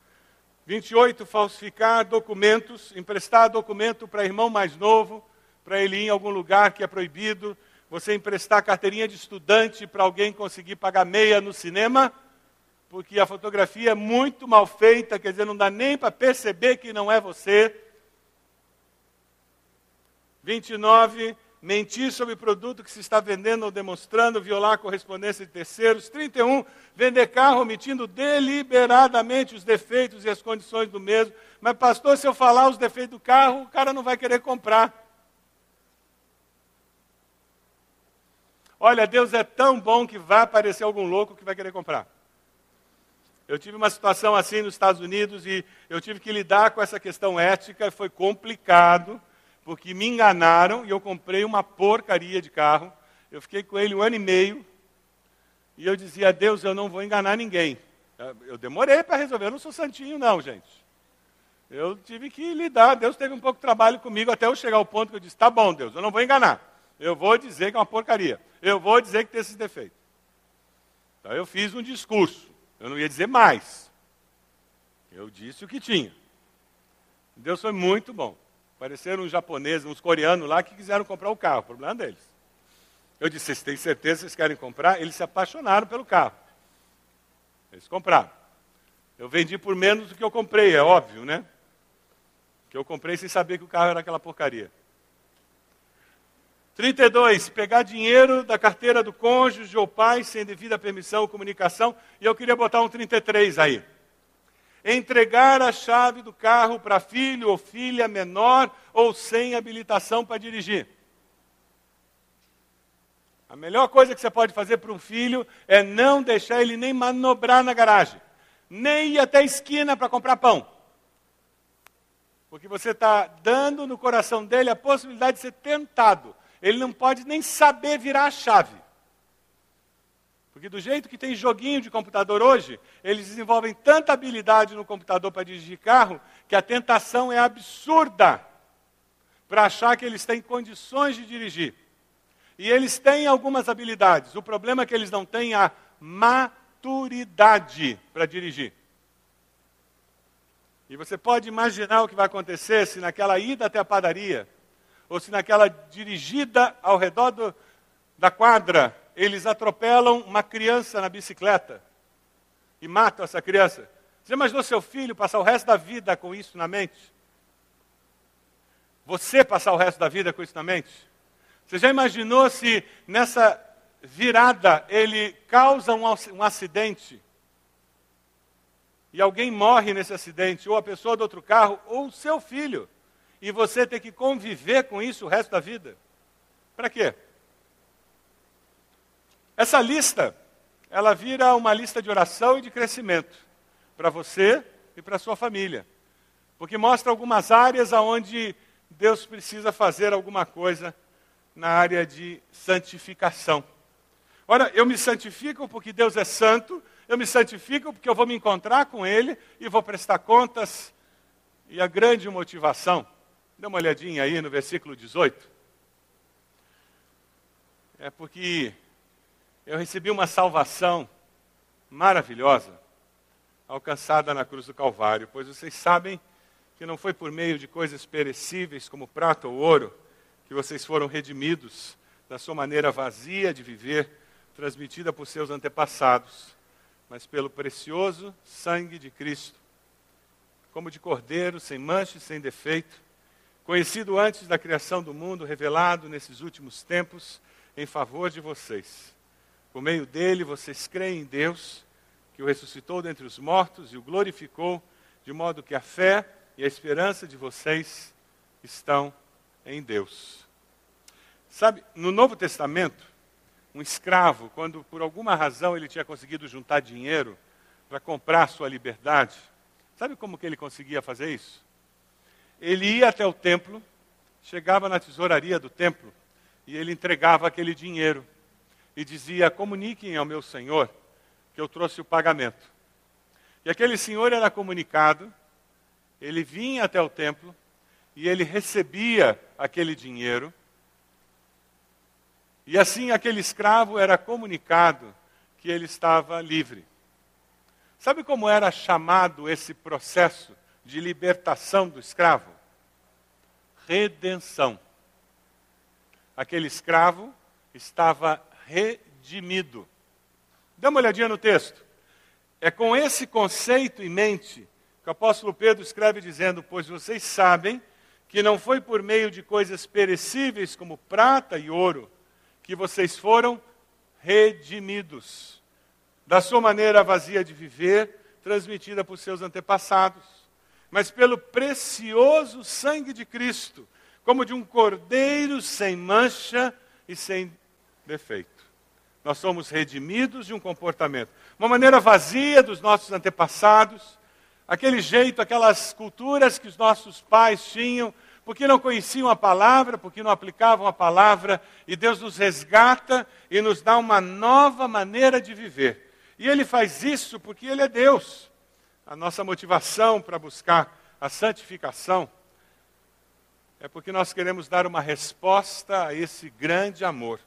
28, falsificar documentos, emprestar documento para irmão mais novo, para ele ir em algum lugar que é proibido. Você emprestar carteirinha de estudante para alguém conseguir pagar meia no cinema, porque a fotografia é muito mal feita, quer dizer, não dá nem para perceber que não é você. 29, mentir sobre produto que se está vendendo ou demonstrando, violar a correspondência de terceiros. 31, vender carro omitindo deliberadamente os defeitos e as condições do mesmo. Mas, pastor, se eu falar os defeitos do carro, o cara não vai querer comprar. Olha, Deus é tão bom que vai aparecer algum louco que vai querer comprar. Eu tive uma situação assim nos Estados Unidos e eu tive que lidar com essa questão ética, foi complicado porque me enganaram e eu comprei uma porcaria de carro. Eu fiquei com ele um ano e meio e eu dizia Deus: eu não vou enganar ninguém. Eu demorei para resolver, eu não sou santinho, não, gente. Eu tive que lidar. Deus teve um pouco de trabalho comigo até eu chegar ao ponto que eu disse: tá bom, Deus, eu não vou enganar. Eu vou dizer que é uma porcaria. Eu vou dizer que tem esses defeitos. Então eu fiz um discurso. Eu não ia dizer mais. Eu disse o que tinha. Deus foi muito bom. Apareceram uns japoneses, uns coreanos lá que quiseram comprar o carro, problema deles. Eu disse, vocês têm certeza que vocês querem comprar? Eles se apaixonaram pelo carro. Eles compraram. Eu vendi por menos do que eu comprei, é óbvio, né? Que eu comprei sem saber que o carro era aquela porcaria. 32, pegar dinheiro da carteira do cônjuge ou pai sem devida permissão ou comunicação. E eu queria botar um 33 aí entregar a chave do carro para filho ou filha menor ou sem habilitação para dirigir. A melhor coisa que você pode fazer para um filho é não deixar ele nem manobrar na garagem, nem ir até a esquina para comprar pão. Porque você está dando no coração dele a possibilidade de ser tentado. Ele não pode nem saber virar a chave. Porque do jeito que tem joguinho de computador hoje, eles desenvolvem tanta habilidade no computador para dirigir carro, que a tentação é absurda para achar que eles têm condições de dirigir. E eles têm algumas habilidades. O problema é que eles não têm a maturidade para dirigir. E você pode imaginar o que vai acontecer se naquela ida até a padaria, ou se naquela dirigida ao redor do, da quadra, eles atropelam uma criança na bicicleta e matam essa criança. Você imaginou seu filho passar o resto da vida com isso na mente? Você passar o resto da vida com isso na mente? Você já imaginou se nessa virada ele causa um, acidente e alguém morre nesse acidente, ou a pessoa do outro carro, ou o seu filho, e você ter que conviver com isso o resto da vida? Para quê? Essa lista, ela vira uma lista de oração e de crescimento para você e para sua família. Porque mostra algumas áreas aonde Deus precisa fazer alguma coisa na área de santificação. Ora, eu me santifico porque Deus é santo, eu me santifico porque eu vou me encontrar com Ele e vou prestar contas. E a grande motivação, dê uma olhadinha aí no versículo 18, é porque eu recebi uma salvação maravilhosa alcançada na cruz do Calvário, pois vocês sabem que não foi por meio de coisas perecíveis como prata ou ouro que vocês foram redimidos da sua maneira vazia de viver, transmitida por seus antepassados, mas pelo precioso sangue de Cristo, como de cordeiro, sem mancha e sem defeito, conhecido antes da criação do mundo, revelado nesses últimos tempos em favor de vocês. Por meio dele, vocês creem em Deus, que o ressuscitou dentre os mortos e o glorificou, de modo que a fé e a esperança de vocês estão em Deus. Sabe, no Novo Testamento, um escravo, quando por alguma razão ele tinha conseguido juntar dinheiro para comprar sua liberdade, sabe como que ele conseguia fazer isso? Ele ia até o templo, chegava na tesouraria do templo e ele entregava aquele dinheiro e dizia: Comuniquem ao meu senhor que eu trouxe o pagamento. E aquele senhor era comunicado, ele vinha até o templo e ele recebia aquele dinheiro. E assim aquele escravo era comunicado que ele estava livre. Sabe como era chamado esse processo de libertação do escravo? Redenção. Aquele escravo estava redimido. Dê uma olhadinha no texto. É com esse conceito em mente que o apóstolo Pedro escreve dizendo: Pois vocês sabem que não foi por meio de coisas perecíveis como prata e ouro que vocês foram redimidos da sua maneira vazia de viver, transmitida por seus antepassados, mas pelo precioso sangue de Cristo, como de um cordeiro sem mancha e sem defeito. Nós somos redimidos de um comportamento, uma maneira vazia dos nossos antepassados, aquele jeito, aquelas culturas que os nossos pais tinham, porque não conheciam a palavra, porque não aplicavam a palavra, e Deus nos resgata e nos dá uma nova maneira de viver. E Ele faz isso porque Ele é Deus. A nossa motivação para buscar a santificação é porque nós queremos dar uma resposta a esse grande amor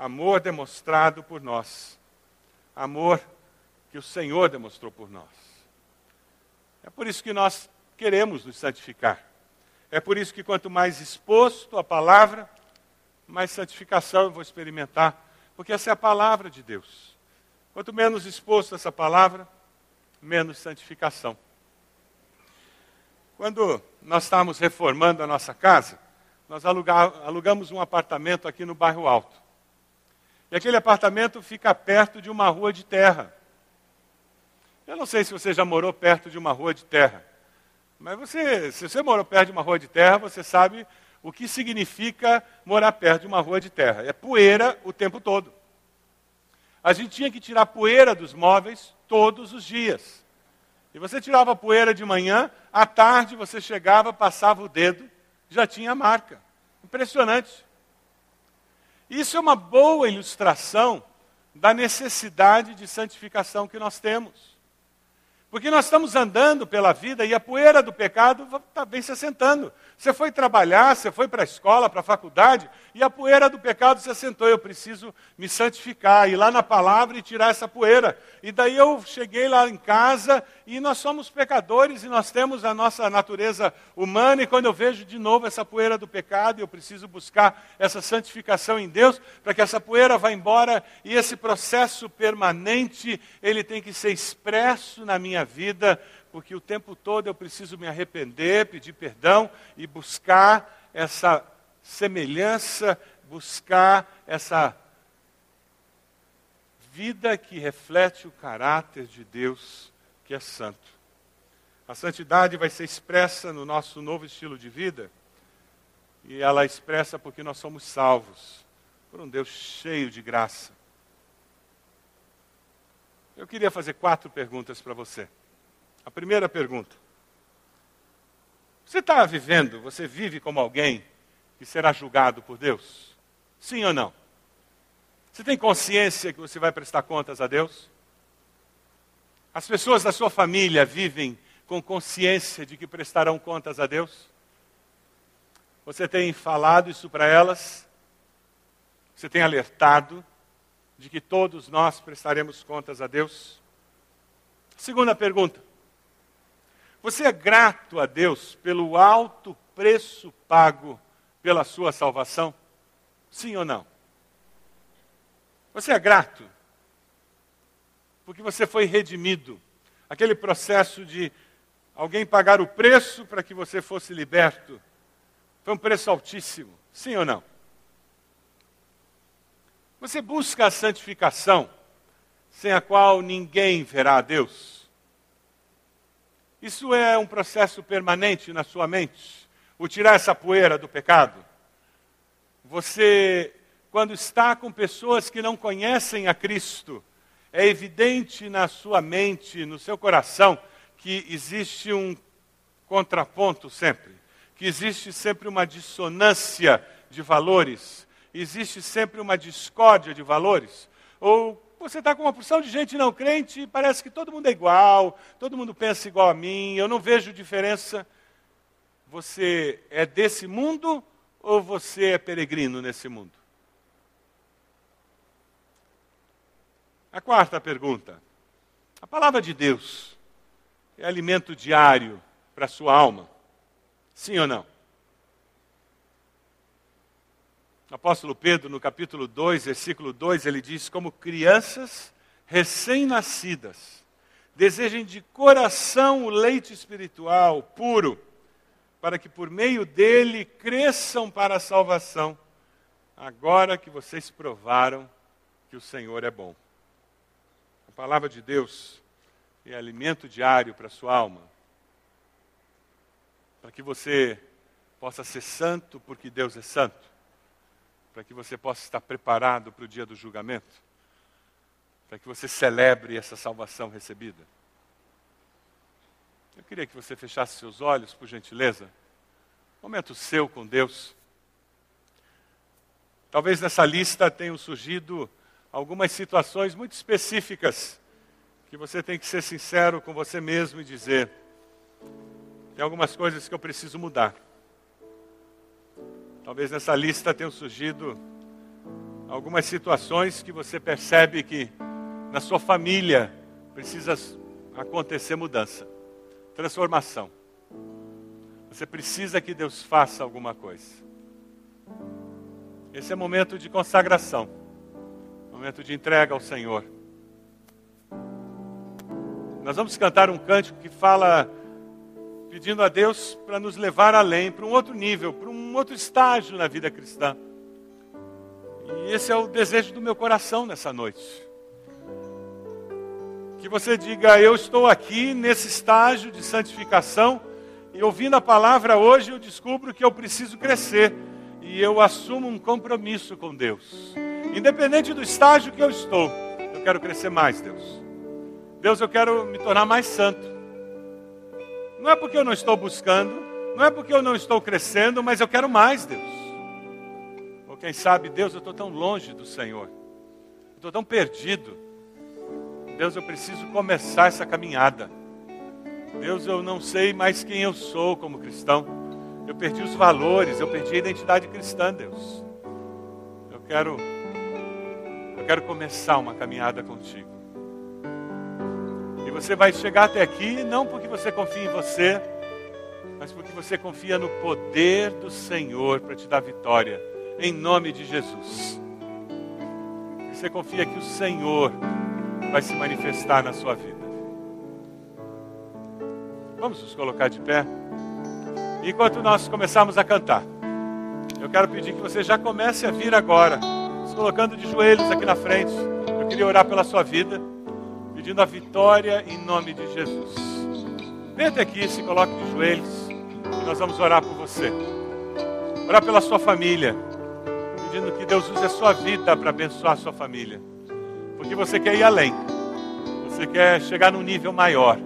amor demonstrado por nós, amor que o Senhor demonstrou por nós. É por isso que nós queremos nos santificar. É por isso que quanto mais exposto à palavra, mais santificação eu vou experimentar, porque essa é a palavra de Deus. Quanto menos exposto a essa palavra, menos santificação. Quando nós estávamos reformando a nossa casa, nós alugamos um apartamento aqui no bairro Alto. E aquele apartamento fica perto de uma rua de terra. Eu não sei se você já morou perto de uma rua de terra. Mas você, se você morou perto de uma rua de terra, você sabe o que significa morar perto de uma rua de terra. É poeira o tempo todo. A gente tinha que tirar poeira dos móveis todos os dias. E você tirava a poeira de manhã, à tarde você chegava, passava o dedo, já tinha marca. Impressionante. Isso é uma boa ilustração da necessidade de santificação que nós temos. Porque nós estamos andando pela vida e a poeira do pecado está se assentando. Você foi trabalhar, você foi para a escola, para a faculdade, e a poeira do pecado se assentou. Eu preciso me santificar, ir lá na palavra e tirar essa poeira. E daí eu cheguei lá em casa e nós somos pecadores e nós temos a nossa natureza humana. E quando eu vejo de novo essa poeira do pecado, eu preciso buscar essa santificação em Deus para que essa poeira vá embora e esse processo permanente ele tem que ser expresso na minha minha vida, porque o tempo todo eu preciso me arrepender, pedir perdão e buscar essa semelhança, buscar essa vida que reflete o caráter de Deus, que é santo. A santidade vai ser expressa no nosso novo estilo de vida, e ela é expressa porque nós somos salvos por um Deus cheio de graça. Eu queria fazer quatro perguntas para você. A primeira pergunta: Você está vivendo, você vive como alguém que será julgado por Deus? Sim ou não? Você tem consciência que você vai prestar contas a Deus? As pessoas da sua família vivem com consciência de que prestarão contas a Deus? Você tem falado isso para elas? Você tem alertado de que todos nós prestaremos contas a Deus? Segunda pergunta: Você é grato a Deus pelo alto preço pago pela sua salvação? Sim ou não? Você é grato? Porque você foi redimido. Aquele processo de alguém pagar o preço para que você fosse liberto. Foi um preço altíssimo. Sim ou não? Você busca a santificação, sem a qual ninguém verá a Deus. Isso é um processo permanente na sua mente, o tirar essa poeira do pecado. Você quando está com pessoas que não conhecem a Cristo, é evidente na sua mente, no seu coração, que existe um contraponto sempre, que existe sempre uma dissonância de valores, existe sempre uma discórdia de valores. Ou você está com uma porção de gente não crente e parece que todo mundo é igual, todo mundo pensa igual a mim, eu não vejo diferença. Você é desse mundo ou você é peregrino nesse mundo? A quarta pergunta. A palavra de Deus é alimento diário para a sua alma? Sim ou não? O apóstolo Pedro, no capítulo 2, versículo 2, ele diz: Como crianças recém-nascidas, desejem de coração o leite espiritual puro, para que por meio dele cresçam para a salvação, agora que vocês provaram que o Senhor é bom. Palavra de Deus é alimento diário para a sua alma, para que você possa ser santo porque Deus é santo, para que você possa estar preparado para o dia do julgamento, para que você celebre essa salvação recebida. Eu queria que você fechasse seus olhos, por gentileza. Momento seu com Deus. Talvez nessa lista tenham surgido algumas situações muito específicas que você tem que ser sincero com você mesmo e dizer: tem algumas coisas que eu preciso mudar. Talvez nessa lista tenham surgido algumas situações que você percebe que na sua família precisa acontecer mudança, transformação. Você precisa que Deus faça alguma coisa. Esse é momento de consagração momento de entrega ao Senhor. Nós vamos cantar um cântico que fala, pedindo a Deus para nos levar além, para um outro nível, para um outro estágio na vida cristã. E esse é o desejo do meu coração nessa noite. Que você diga, eu estou aqui nesse estágio de santificação, e ouvindo a palavra hoje eu descubro que eu preciso crescer, e eu assumo um compromisso com Deus. Independente do estágio que eu estou, eu quero crescer mais, Deus. Deus, eu quero me tornar mais santo. Não é porque eu não estou buscando, não é porque eu não estou crescendo, mas eu quero mais, Deus. Ou quem sabe, Deus, eu estou tão longe do Senhor, estou tão perdido. Deus, eu preciso começar essa caminhada. Deus, eu não sei mais quem eu sou como cristão. Eu perdi os valores, eu perdi a identidade cristã, Deus. Eu quero eu quero começar uma caminhada contigo. E você vai chegar até aqui não porque você confia em você, mas porque você confia no poder do Senhor para te dar vitória, em nome de Jesus. Você confia que o Senhor vai se manifestar na sua vida. Vamos nos colocar de pé. Enquanto nós começarmos a cantar, eu quero pedir que você já comece a vir agora, se colocando de joelhos aqui na frente. Eu queria orar pela sua vida, pedindo a vitória em nome de Jesus. Venha até aqui, se coloque de joelhos e nós vamos orar por você. Orar pela sua família, pedindo que Deus use a sua vida para abençoar a sua família. Porque você quer ir além, você quer chegar num nível maior,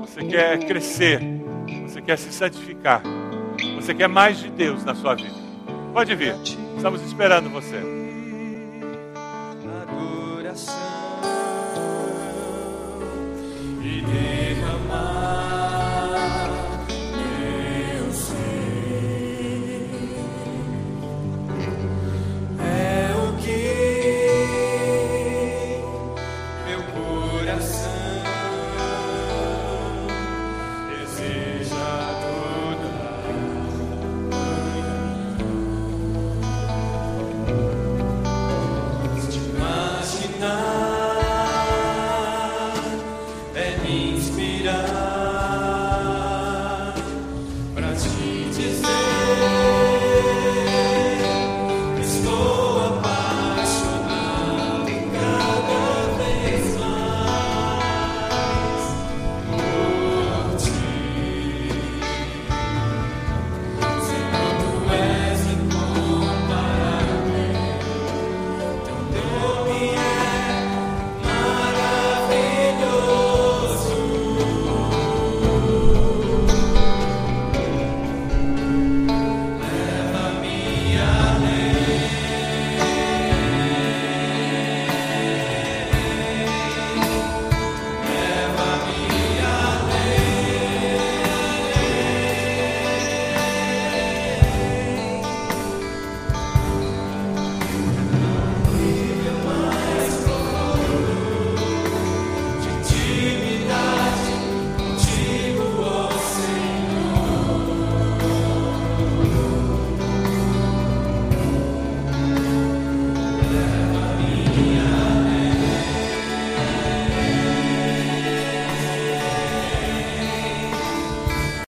você quer crescer, você quer se santificar, você quer mais de Deus na sua vida. Pode vir, estamos esperando você.